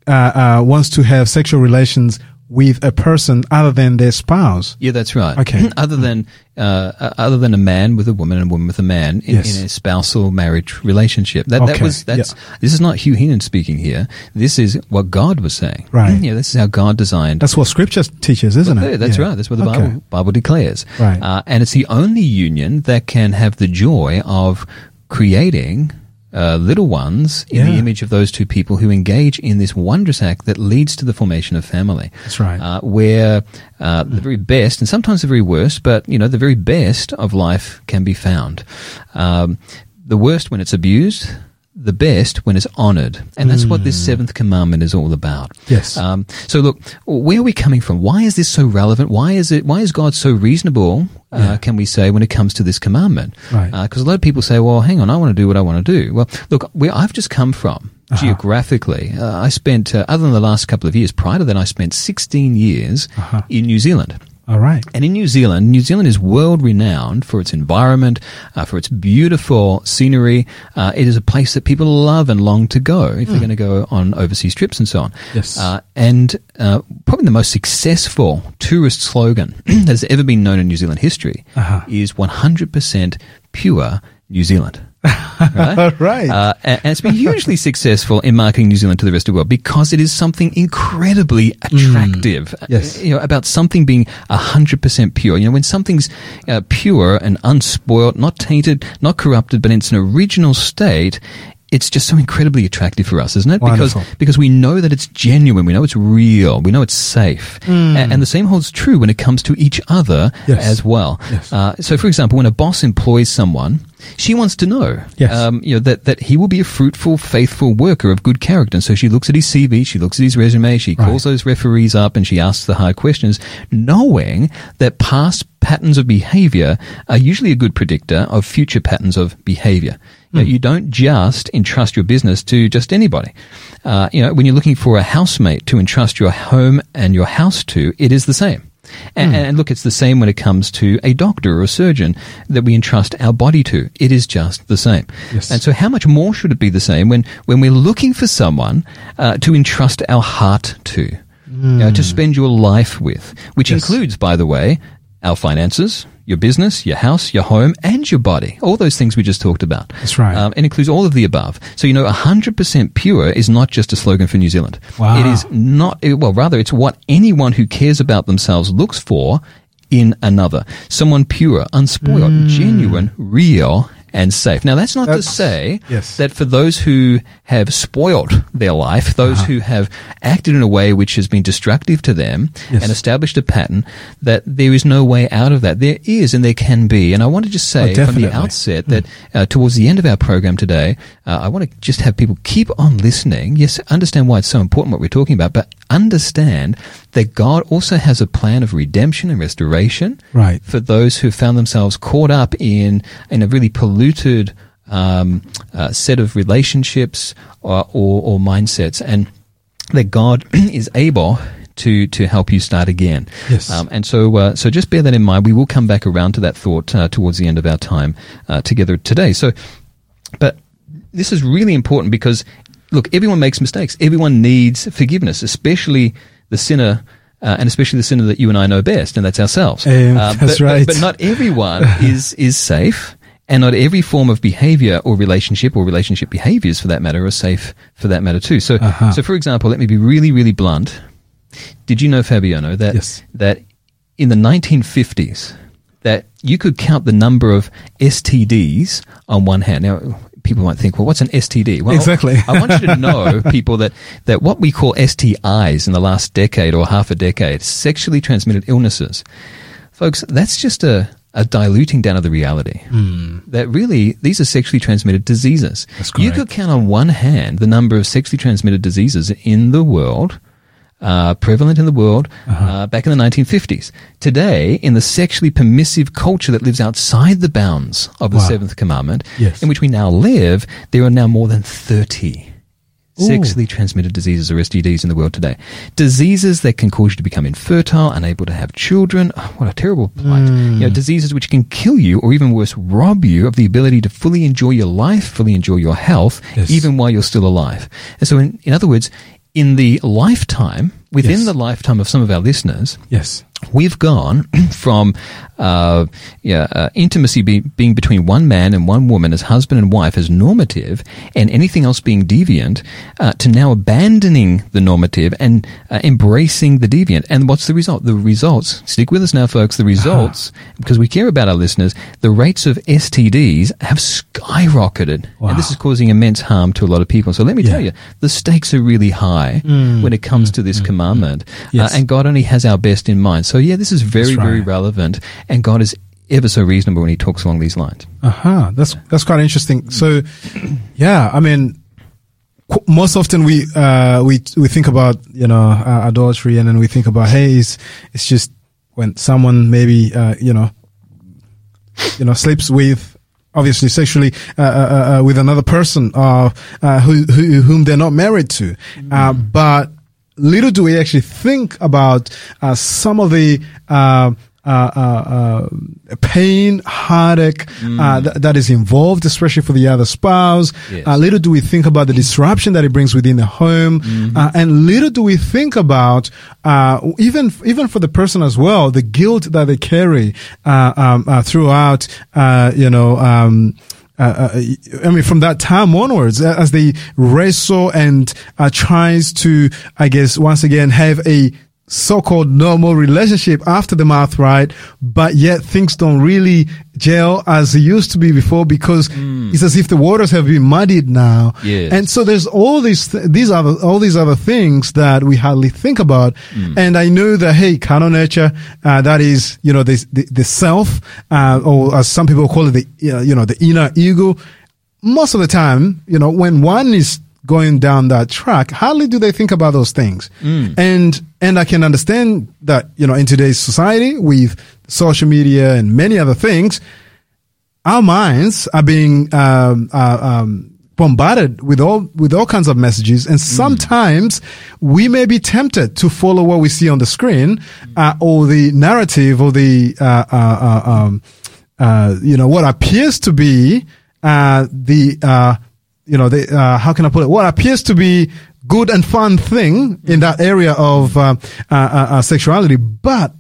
uh, uh, wants to have sexual relations with a person other than their spouse. Yeah, that's right. Okay. (clears throat) other than uh, uh, other than a man with a woman and a woman with a man in, Yes. in a spousal marriage relationship. That that was that's this is not Hugh Heenan speaking here. This is what God was saying. Right. Yeah, this is how God designed. That's what Scripture teaches, isn't Yeah, it? that's Yeah. right. That's what the Okay. Bible Bible declares. Right. Uh, and it's the only union that can have the joy of creating uh, little ones in the image of those two people who engage in this wondrous act that leads to the formation of family. That's right. Uh, where uh, the very best, and sometimes the very worst, but you know the very best of life can be found. Um, the worst when it's abused. The best when it's honored. And that's what this seventh commandment is all about. Mm. Yes. Um, so look, where are we coming from? Why is this so relevant? Why is it? Why is God so reasonable? Uh, can we say when it comes to this commandment? Right. Because a lot of people say, "Well, hang on, I want to do what I want to do." Well, look, where I've just come from Uh-huh. geographically, uh, I spent, uh, other than the last couple of years, prior to that, I spent 16 years Uh-huh. in New Zealand. All right. And in New Zealand, New Zealand is world renowned for its environment, uh, for its beautiful scenery. Uh, it is a place that people love and long to go if they're going to go on overseas trips and so on. Yes. Uh, and uh, probably the most successful tourist slogan (clears throat) that has ever been known in New Zealand history Uh-huh. is 100% pure New Zealand. Right? (laughs) Right. Uh, and, and it's been hugely successful in marketing New Zealand to the rest of the world because it is something incredibly attractive. Mm. Yes. You know, about something being 100% pure. You know, when something's uh, pure and unspoiled, not tainted, not corrupted, but in its original state, it's just so incredibly attractive for us, isn't it? Wonderful. Because because we know that it's genuine, we know it's real, we know it's safe, Mm. A- and, the same holds true when it comes to each other Yes. as well. Yes. Uh, so, for example, when a boss employs someone, she wants to know, Yes. um, you know, that that he will be a fruitful, faithful worker of good character. And so she looks at his CV, she looks at his resume, she Right. calls those referees up, and she asks the hard questions, knowing that past patterns of behavior are usually a good predictor of future patterns of behavior. You, Hmm. you don't just entrust your business to just anybody. Uh, you know, when you're looking for a housemate to entrust your home and your house to, it is the same. And, and look, it's the same when it comes to a doctor or a surgeon that we entrust our body to. It is just the same. Yes. And so, how much more should it be the same when, when we're looking for someone uh, to entrust our heart to, you know, to spend your life with, which Yes. includes, by the way, our finances, your business, your house, your home, and your body. All those things we just talked about. That's right. Um, it includes all of the above. So, you know, 100% pure is not just a slogan for New Zealand. Wow. It is not, well, rather, it's what anyone who cares about themselves looks for in another. Someone pure, unspoiled, genuine, real, and safe. Now, that's not to say yes. that for those who have spoiled their life, those Uh-huh. who have acted in a way which has been destructive to them Yes. and established a pattern, that there is no way out of that. There is and there can be. And I want to just say Oh, from the outset that uh, towards the end of our program today, uh, I want to just have people keep on listening. Yes, understand why it's so important what we're talking about, but understand that God also has a plan of redemption and restoration Right. for those who found themselves caught up in in a really polluted um, uh, set of relationships or, or, or mindsets, and that God (clears throat) is able to to help you start again. Yes. Um, and so uh, so just bear that in mind. We will come back around to that thought uh, towards the end of our time uh, together today. So, but this is really important because look, everyone makes mistakes. Everyone needs forgiveness, especially the sinner. Uh, and especially the sinner that you and I know best, and that's ourselves. Um, Uh, that's but, right. But, but not everyone (laughs) is is safe, and not every form of behavior or relationship or relationship behaviors, for that matter, are safe for that matter too. So, Uh-huh. so for example, let me be really, really blunt. Did you know, Fabiano, that Yes. that in the 1950s, that you could count the number of STDs on one hand. Now, people might think, well, what's an STD? Well, Exactly. I want you to (laughs) know, people, that, that what we call STIs in the last decade or half a decade, sexually transmitted illnesses, folks, that's just a, a diluting down of the reality. Hmm. That really, these are sexually transmitted diseases. You could count on one hand the number of sexually transmitted diseases in the world uh, prevalent in the world Uh-huh. uh, back in the 1950s. Today, in the sexually permissive culture that lives outside the bounds of the Wow. seventh commandment, Yes. in which we now live, there are now more than 30 Ooh. sexually transmitted diseases or STDs in the world today. Diseases that can cause you to become infertile, unable to have children. Oh, what a terrible plight. Hmm. You know, diseases which can kill you or even worse, rob you of the ability to fully enjoy your life, fully enjoy your health, Yes. even while you're still alive. And so, in, in other words, in the lifetime, within Yes. the lifetime of some of our listeners, Yes. we've gone (clears throat) from uh, yeah, uh, intimacy be, being between one man and one woman as husband and wife as normative, and anything else being deviant, uh, to now abandoning the normative and uh, embracing the deviant. And what's the result? The results, stick with us now, folks, the results, because we care about our listeners, the rates of STDs have skyrocketed. Wow. And this is causing immense harm to a lot of people. So let me Yeah. tell you, the stakes are really high when it comes to this commandment. Yes. Uh, and God only has our best in mind. So yeah, this is very, That's very relevant. And God is ever so reasonable when he talks along these lines. Uh huh. That's that's quite interesting. So, yeah, I mean, qu- most often we uh, we we think about you know uh, adultery, and then we think about hey, it's, it's just when someone maybe uh, you know you know sleeps with obviously sexually uh, uh, uh, with another person uh, uh, who, who whom they're not married to, uh, but little do we actually think about uh, some of the uh, uh, uh, pain, heartache uh, th- that is involved, especially for the other spouse. Yes. Uh, little do we think about the disruption that it brings within the home, uh, and little do we think about uh, even even for the person as well, the guilt that they carry uh, um, uh, throughout. Uh, you know. Um, uh, I mean, from that time onwards, as they wrestle and uh, tries to, I guess, once again have a so-called normal relationship after the math, right? But yet things don't really gel as it used to be before because Hmm. it's as if the waters have been muddied now. Yes. And so there's all these, th- these other, all these other things that we hardly think about. Hmm. And I know that, hey, carnal nature, uh, that is, you know, the, the, the self, uh, or as some people call it, the, uh, you know, the inner ego. Most of the time, you know, when one is going down that track, hardly do they think about those things. And, and I can understand that, you know, in today's society with social media and many other things, our minds are being um, uh, um, bombarded with all with all kinds of messages, and sometimes we may be tempted to follow what we see on the screen, uh, or the narrative, or the uh, uh, uh, um, uh, you know what appears to be uh, the uh, you know uh, how can I put it? What appears to be good and fun thing in that area of uh, uh, uh, uh, sexuality, but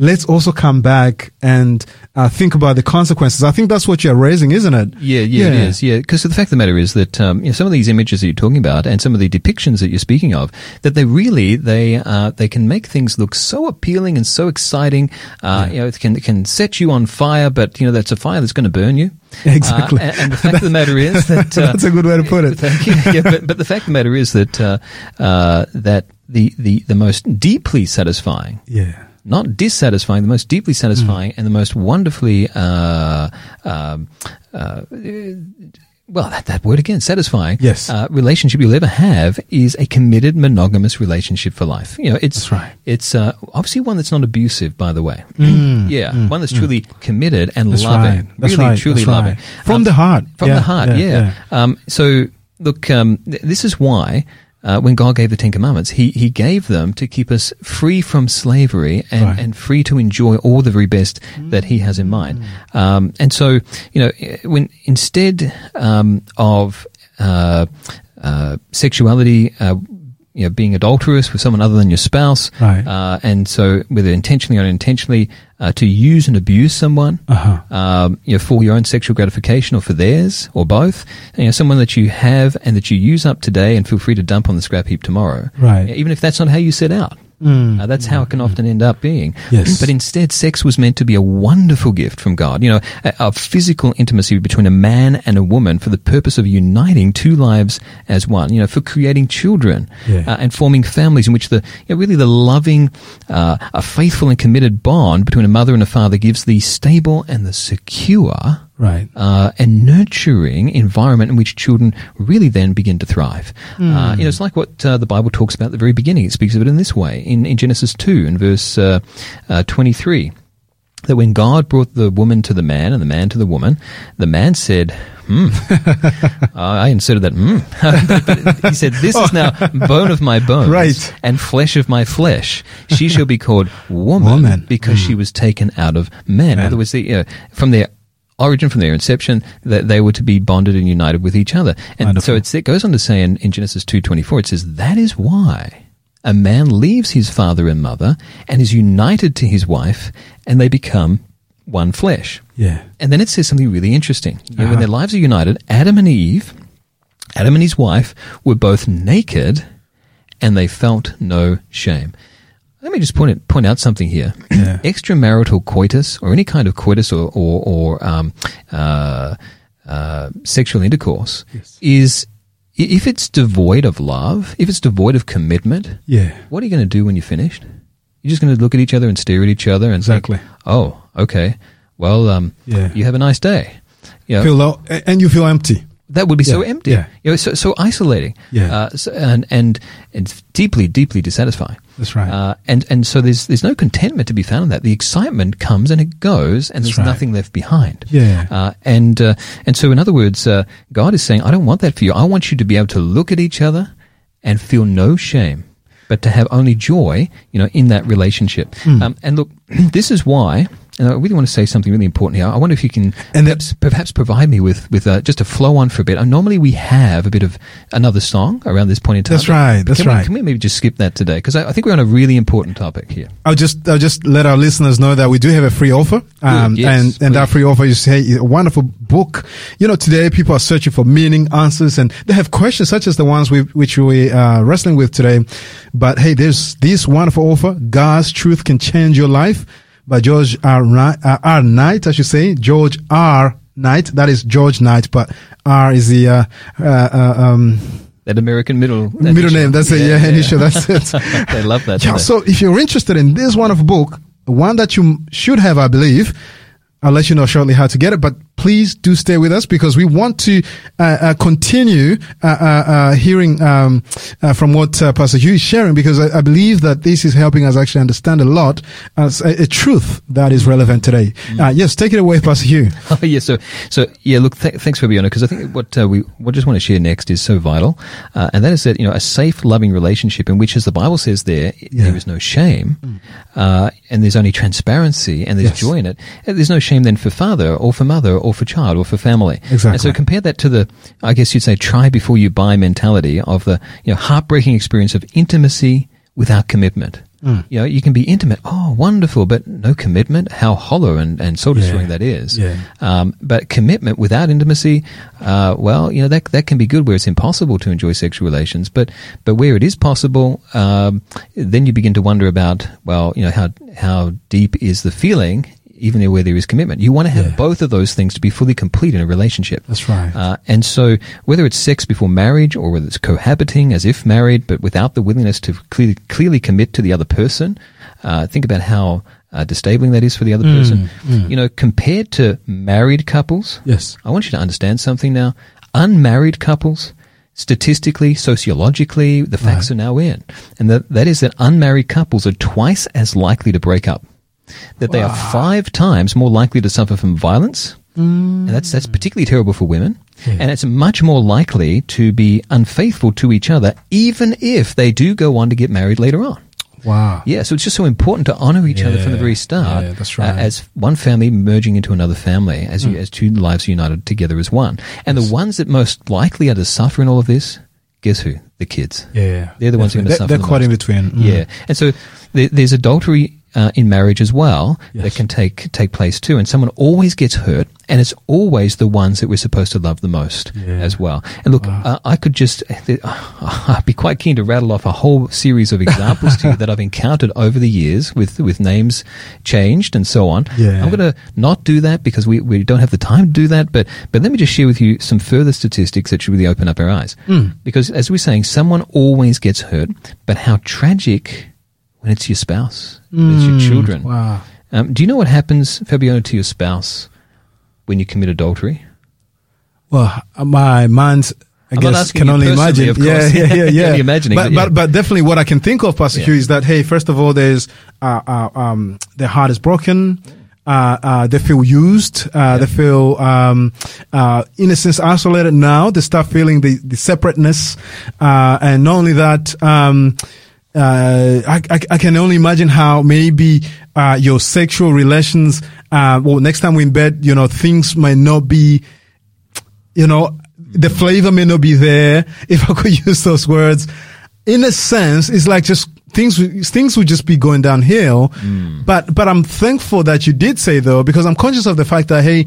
let's also come back and uh, think about the consequences. I think that's what you're raising, isn't it? Yeah, yeah, it is. Yeah, because the fact of the matter is that um, you know, some of these images that you're talking about and some of the depictions that you're speaking of, that they really they uh, they can make things look so appealing and so exciting. Uh, You know, it can it can set you on fire, but you know that's a fire that's going to burn you. (laughs) Exactly. Uh, and, and the fact of the matter is (laughs) that uh, That's a good way to put it. (laughs) Thank you. Yeah, but, but the fact of the matter is that uh, uh, that the, the the most deeply satisfying Yeah. Not dissatisfying, the most deeply satisfying and the most wonderfully, uh, um, uh, well, that, that word again, satisfying. Yes. Uh, relationship you'll ever have is a committed monogamous relationship for life. You know, it's That's right. It's uh, obviously one that's not abusive, by the way. Mm, (clears throat) yeah, one that's truly committed and That's loving. right. Really, right. truly That's loving. From Um, the heart. From Yeah, the heart. yeah, Yeah. Um, so look, um, th- this is why. Uh, when God gave the Ten Commandments, He He gave them to keep us free from slavery and, Right. and free to enjoy all the very best that He has in mind. Um, and so, you know, when instead um, of uh, uh, sexuality, uh, you know, being adulterous with someone other than your spouse, Right. uh, and so whether intentionally or unintentionally, uh, to use and abuse someone, Uh-huh. um, you know, for your own sexual gratification or for theirs or both, you know, someone that you have and that you use up today and feel free to dump on the scrap heap tomorrow. Right. Even if that's not how you set out. Mm. Uh, that's how it can often end up being. Yes. But instead, sex was meant to be a wonderful gift from God. You know, a, a physical intimacy between a man and a woman for the purpose of uniting two lives as one. You know, for creating children Yeah. uh, and forming families in which the you know, really the loving, uh, a faithful and committed bond between a mother and a father gives the stable and the secure Right. uh, and nurturing environment in which children really then begin to thrive. Uh, you know, it's like what uh, the Bible talks about at the very beginning. It speaks of it in this way in, in Genesis 2 and verse uh, uh, 23. That when God brought the woman to the man and the man to the woman, the man said, hmm. (laughs) I inserted that, hmm. (laughs) but, but he said, This is now bone of my bones Right. and flesh of my flesh. She shall be called woman, Woman. because she was taken out of man. In other words, the, uh, from their origin, from their inception, that they were to be bonded and united with each other. And Wonderful. so it's, it goes on to say in, in Genesis 2.24, it says, that is why a man leaves his father and mother and is united to his wife and they become one flesh. Yeah. And then it says something really interesting. You Uh-huh. When their lives are united, Adam and Eve, Adam and his wife, were both naked and they felt no shame. Let me just point it, point out something here. Yeah. (clears throat) Extramarital coitus, or any kind of coitus or or, or um, uh, uh, sexual intercourse, Yes. is if it's devoid of love, if it's devoid of commitment, Yeah. what are you going to do when you're finished? You're just going to look at each other and stare at each other and think, Exactly. oh, okay. Well, um, Yeah. you have a nice day. You know, Feel low, and you feel empty. that would be so empty. yeah. You know, so, so isolating. Yeah. Uh, so, and, and, and deeply, deeply dissatisfying. That's right. Uh, and, and so there's, there's no contentment to be found in that. The excitement comes and it goes and That's there's right. nothing left behind. Yeah. Uh, and, uh, and so in other words, uh, God is saying, I don't want that for you. I want you to be able to look at each other and feel no shame, but to have only joy, you know, in that relationship. Hmm. Um, and look, (clears throat) this is why, and I really want to say something really important here. I wonder if you can And perhaps, perhaps provide me with, with uh, just a flow on for a bit. Uh, normally we have a bit of another song around this point in time. That's right, that's can We, right. can we maybe just skip that today? Because I, I think we're on a really important topic here. I'll just I'll just let our listeners know that we do have a free offer, um, yes, and and that free offer is hey, a wonderful book. You know, today people are searching for meaning, answers, and they have questions such as the ones we which we are wrestling with today. But hey, there's this wonderful offer. God's truth can change your life by George R. Knight, uh, R. Knight, I should say. George R. Knight. That is George Knight, but R is the, uh, uh, uh um, that American middle that middle name. That's yeah, it. Yeah, yeah. initial. That's (laughs) it. they love that. Yeah. So if you're interested in this one of book, one that you should have, I believe, I'll let you know shortly how to get it, but please do stay with us because we want to uh, uh, continue uh, uh, uh hearing um, uh, from what Pastor Hugh is sharing because I, I, believe that this is helping us actually understand a lot as a, a truth that is relevant today. Mm. yes, take it away, Pastor Hugh. (laughs) Oh, yeah, so, so yeah, look, th- thanks, Fabiano, because I think what we what just want to share next is so vital, and that is that, you know, a safe, loving relationship in which, as the Bible says there, yeah. there is no shame, mm. and there's only transparency, and there's yes. joy in it. And there's no shame then for father or for mother or for child or for family. Exactly. And so compare that to the, I guess you'd say, try before you buy mentality of the you know heartbreaking experience of intimacy without commitment. Mm. You know, you can be intimate. Oh, wonderful, but no commitment. How hollow and, and soul destroying yeah. that is. Yeah. Um, but commitment without intimacy, uh, well, you know, that, that can be good where it's impossible to enjoy sexual relations. But, but where it is possible, um, then you begin to wonder about, well, you know, how, how deep is the feeling even where there is commitment. You want to have yeah. both of those things to be fully complete in a relationship. That's right. Uh, and so whether it's sex before marriage or whether it's cohabiting as if married, but without the willingness to clearly, clearly commit to the other person, uh, think about how uh, disabling that is for the other mm, person. Mm. You know, compared to married couples, yes, I want you to understand something now. Unmarried couples, statistically, sociologically, the facts right. are now in, and that that is that unmarried couples are twice as likely to break up that they are five times more likely to suffer from violence. Mm. And that's, that's particularly terrible for women. Yeah. And it's much more likely to be unfaithful to each other, even if they do go on to get married later on. Wow. Yeah, so it's just so important to honor each yeah, other from the very start. Yeah, that's right. Uh, as one family merging into another family, as, mm. you, as two lives united together as one. And yes. the ones that most likely are to suffer in all of this, guess who? The kids. Yeah. They're the ones who are going to suffer. They're the caught most. in between. Mm. Yeah. And so there, there's adultery uh, in marriage as well yes. that can take take place too. And someone always gets hurt, and it's always the ones that we're supposed to love the most yeah. as well. And look, wow. uh, I could just uh, (laughs) I'd be quite keen to rattle off a whole series of examples to you that I've encountered over the years with with names changed and so on. Yeah. I'm going to not do that because we, we don't have the time to do that. But but let me just share with you some further statistics that should really open up our eyes. Mm. Because as we're saying, someone always gets hurt, but how tragic when it's your spouse, when it's your hmm. children. Wow. Um, do you know what happens, Fabiano, to your spouse when you commit adultery? Well, my mind's I I'm guess can only imagine. Yeah, yeah, yeah, (laughs) yeah. imagining, but, but, yeah. but, but definitely what I can think of, Pastor yeah. Hugh, is that hey, first of all, there's uh, uh, um, their heart is broken. Uh, uh, they feel used. Uh, yeah. They feel um, uh, in a sense isolated. Now they start feeling the the separateness, uh, and not only that. Um, uh, I, I, I, can only imagine how maybe uh, your sexual relations, uh, well, next time we're in bed, you know, things might not be, you know, the flavor may not be there, (laughs) if I could (laughs) use those words. In a sense, it's like just things, things would just be going downhill. Mm. But, but I'm thankful that you did say though, because I'm conscious of the fact that, hey,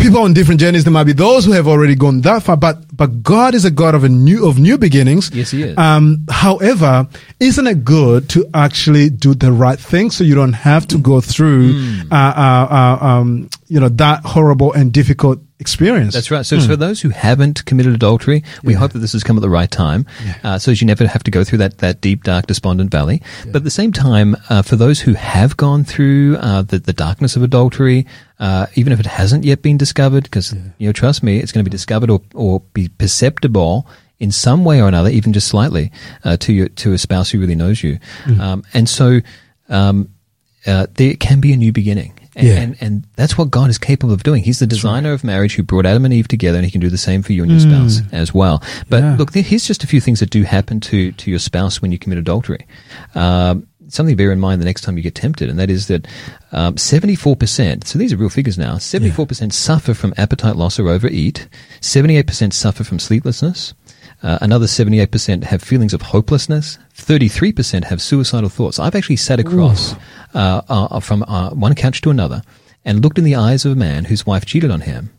people on different journeys. There might be those who have already gone that far, but but God is a God of a new of new beginnings. Yes, He is. Um, however, isn't it good to actually do the right thing so you don't have to go through, mm. uh, uh, uh, um, you know, that horrible and difficult experience. That's right. So, mm. for those who haven't committed adultery, we yeah. hope that this has come at the right time, yeah. uh, so as you never have to go through that, that deep, dark, despondent valley. Yeah. But at the same time, uh, for those who have gone through uh, the, the darkness of adultery, uh, even if it hasn't yet been discovered, because you know, trust me, it's going to be discovered or, or be perceptible in some way or another, even just slightly, uh, to your to a spouse who really knows you. Mm. Um, and so, um, uh, there can be a new beginning. And, yeah. and, and that's what God is capable of doing. He's the designer right. of marriage who brought Adam and Eve together, and He can do the same for you and your mm. spouse as well. But yeah. look, here's just a few things that do happen to to your spouse when you commit adultery. Um, something to bear in mind the next time you get tempted, and that is that um, 74%, so these are real figures now, 74% yeah. suffer from appetite loss or overeat, 78% suffer from sleeplessness, uh, another 78% have feelings of hopelessness. 33% have suicidal thoughts. I've actually sat across uh, uh, from uh, one couch to another and looked in the eyes of a man whose wife cheated on him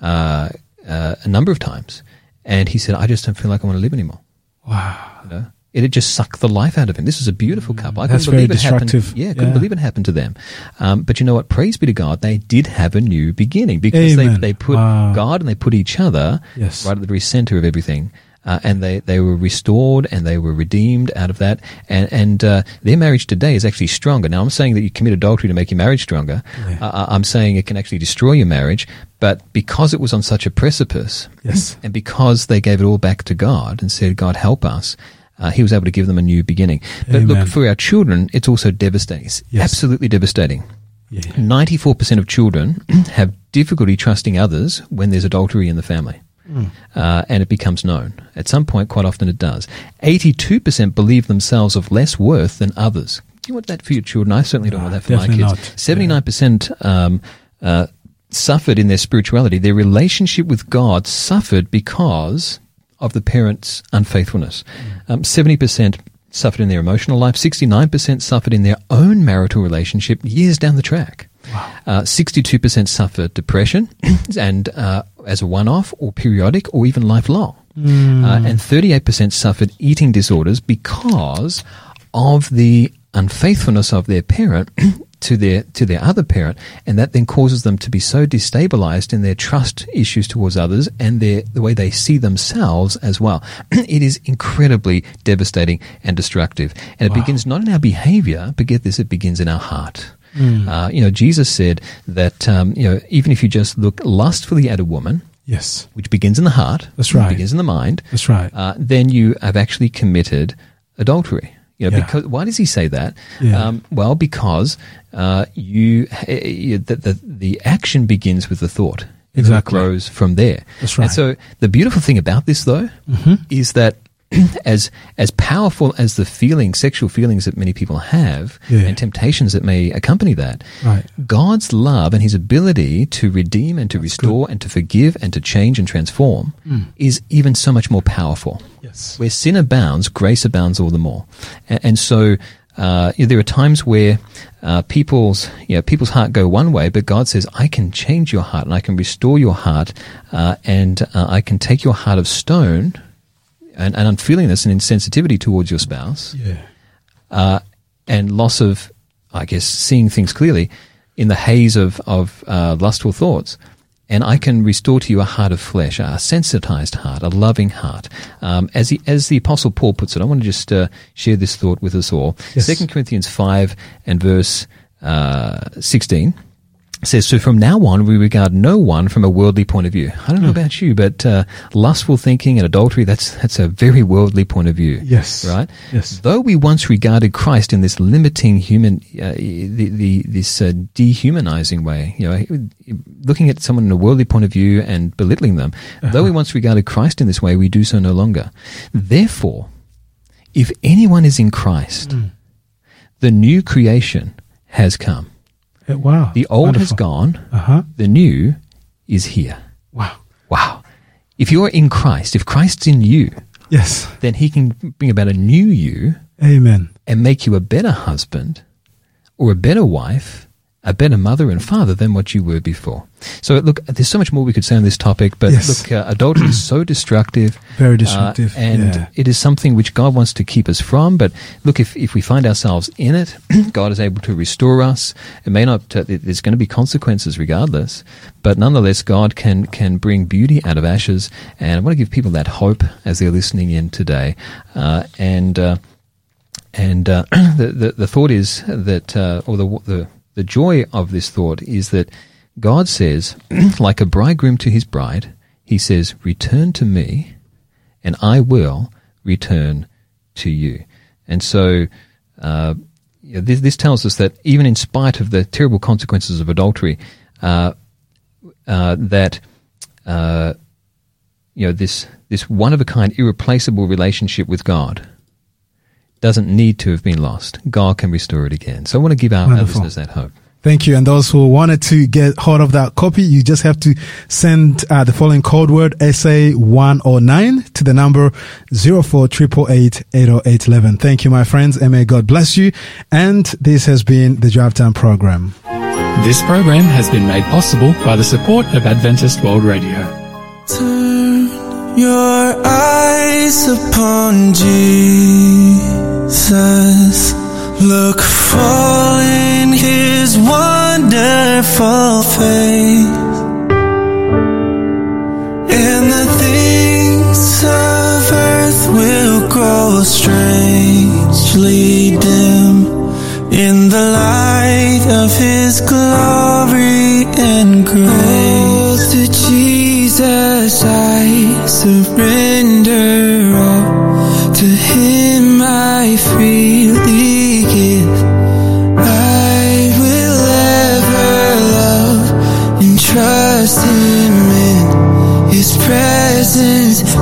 uh, uh, a number of times. And he said, I just don't feel like I want to live anymore. Wow. You know? it had just sucked the life out of him. This was a beautiful couple. I That's couldn't believe very it happened. destructive. Yeah, I couldn't Yeah. believe it happened to them. Um, but you know what? Praise be to God, they did have a new beginning because they, they put Wow. God and they put each other Yes. right at the very center of everything. Uh, and they, they were restored and they were redeemed out of that. And, and uh, their marriage today is actually stronger. Now, I'm saying that you commit adultery to make your marriage stronger. Yeah. Uh, I'm saying it can actually destroy your marriage. But because it was on such a precipice, Yes. and because they gave it all back to God and said, God, help us, uh, He was able to give them a new beginning. But Amen. look, for our children, it's also devastating. It's Yes. absolutely devastating. Yeah. 94% of children (clears throat) have difficulty trusting others when there's adultery in the family. Uh, and it becomes known. At some point, quite often it does. 82% believe themselves of less worth than others. Do you want that for your children? I certainly don't No, want that for my kids. not. 79% um, uh, suffered in their spirituality. Their relationship with God suffered because of the parents' unfaithfulness. Um, 70% suffered in their emotional life. 69% suffered in their own marital relationship years down the track. Uh, 62% suffered depression (clears throat) and uh, as a one-off or periodic or even lifelong. Uh, and 38% suffered eating disorders because of the unfaithfulness of their parent (clears throat) to their to their other parent, and that then causes them to be so destabilized in their trust issues towards others and their the way they see themselves as well. (clears throat) it is incredibly devastating and destructive, and it begins not in our behavior, but get this, it begins in our heart. Uh, you know, Jesus said that um, you know even if you just look lustfully at a woman, Yes. which begins in the heart, That's right. begins in the mind, That's right. uh, then you have actually committed adultery. You know, Yeah. because why does he say that? Yeah. Um, well, because uh, you, eh, you the, the the action begins with the thought. Exactly. grows from there. That's right. And so the beautiful thing about this, though, is that (clears throat) as as powerful as the feeling, sexual feelings that many people have, Yeah. and temptations that may accompany that, Right. God's love and His ability to redeem and to restore and to forgive and to change and transform is even so much more powerful. Yes. Where sin abounds, grace abounds all the more. And, and so uh, you know, there are times where uh, people's you know, people's heart go one way, but God says, "I can change your heart and I can restore your heart, uh, and uh, I can take your heart of stone." And, and unfeelingness and insensitivity towards your spouse, Yeah. uh, and loss of, I guess, seeing things clearly in the haze of, of uh, lustful thoughts. And I can restore to you a heart of flesh, a sensitized heart, a loving heart. Um, as, the, as the Apostle Paul puts it, I want to just uh, share this thought with us all. Yes. Second Corinthians 5 and verse uh, 16 says, So from now on, we regard no one from a worldly point of view. I don't know Hmm. about you, but uh, lustful thinking and adultery, that's, that's a very worldly point of view. Yes. Right? Yes. Though we once regarded Christ in this limiting human, uh, the, the, this uh, dehumanizing way, you know, looking at someone in a worldly point of view and belittling them, though we once regarded Christ in this way, we do so no longer. Therefore, if anyone is in Christ, the new creation has come. Uh, Wow. The old has gone, Uh huh. the new is here. Wow. Wow. If you're in Christ, if Christ's in you, Yes. then he can bring about a new you Amen. and make you a better husband or a better wife, a better mother and father than what you were before. So, look, there's so much more we could say on this topic, but Yes. look, uh, adultery is so (clears throat) destructive. Very uh, destructive. and yeah. it is something which God wants to keep us from. But look, if, if we find ourselves in it, (clears throat) God is able to restore us. It may not, uh, there's going to be consequences regardless, but nonetheless, God can, can bring beauty out of ashes. And I want to give people that hope as they're listening in today. Uh, and, uh, and uh, (clears throat) the, the the thought is that, uh, or the the the joy of this thought is that God says, (clears throat) like a bridegroom to his bride, He says, "Return to me, and I will return to you." And so, uh, this, this tells us that even in spite of the terrible consequences of adultery, uh, uh, that uh, you know this this one of a kind, irreplaceable relationship with God doesn't need to have been lost. God can restore it again. So I want to give our Wonderful. listeners that hope. Thank you. And those who wanted to get hold of that copy, you just have to send uh, the following code word SA109 to the number 04888811. Thank you, my friends, and may God bless you. And this has been the Drive Time Program. This program has been made possible by the support of Adventist World Radio. Turn your eyes upon Jesus Jesus, look full in his wonderful face. strangely dim in the light of his glory. lessons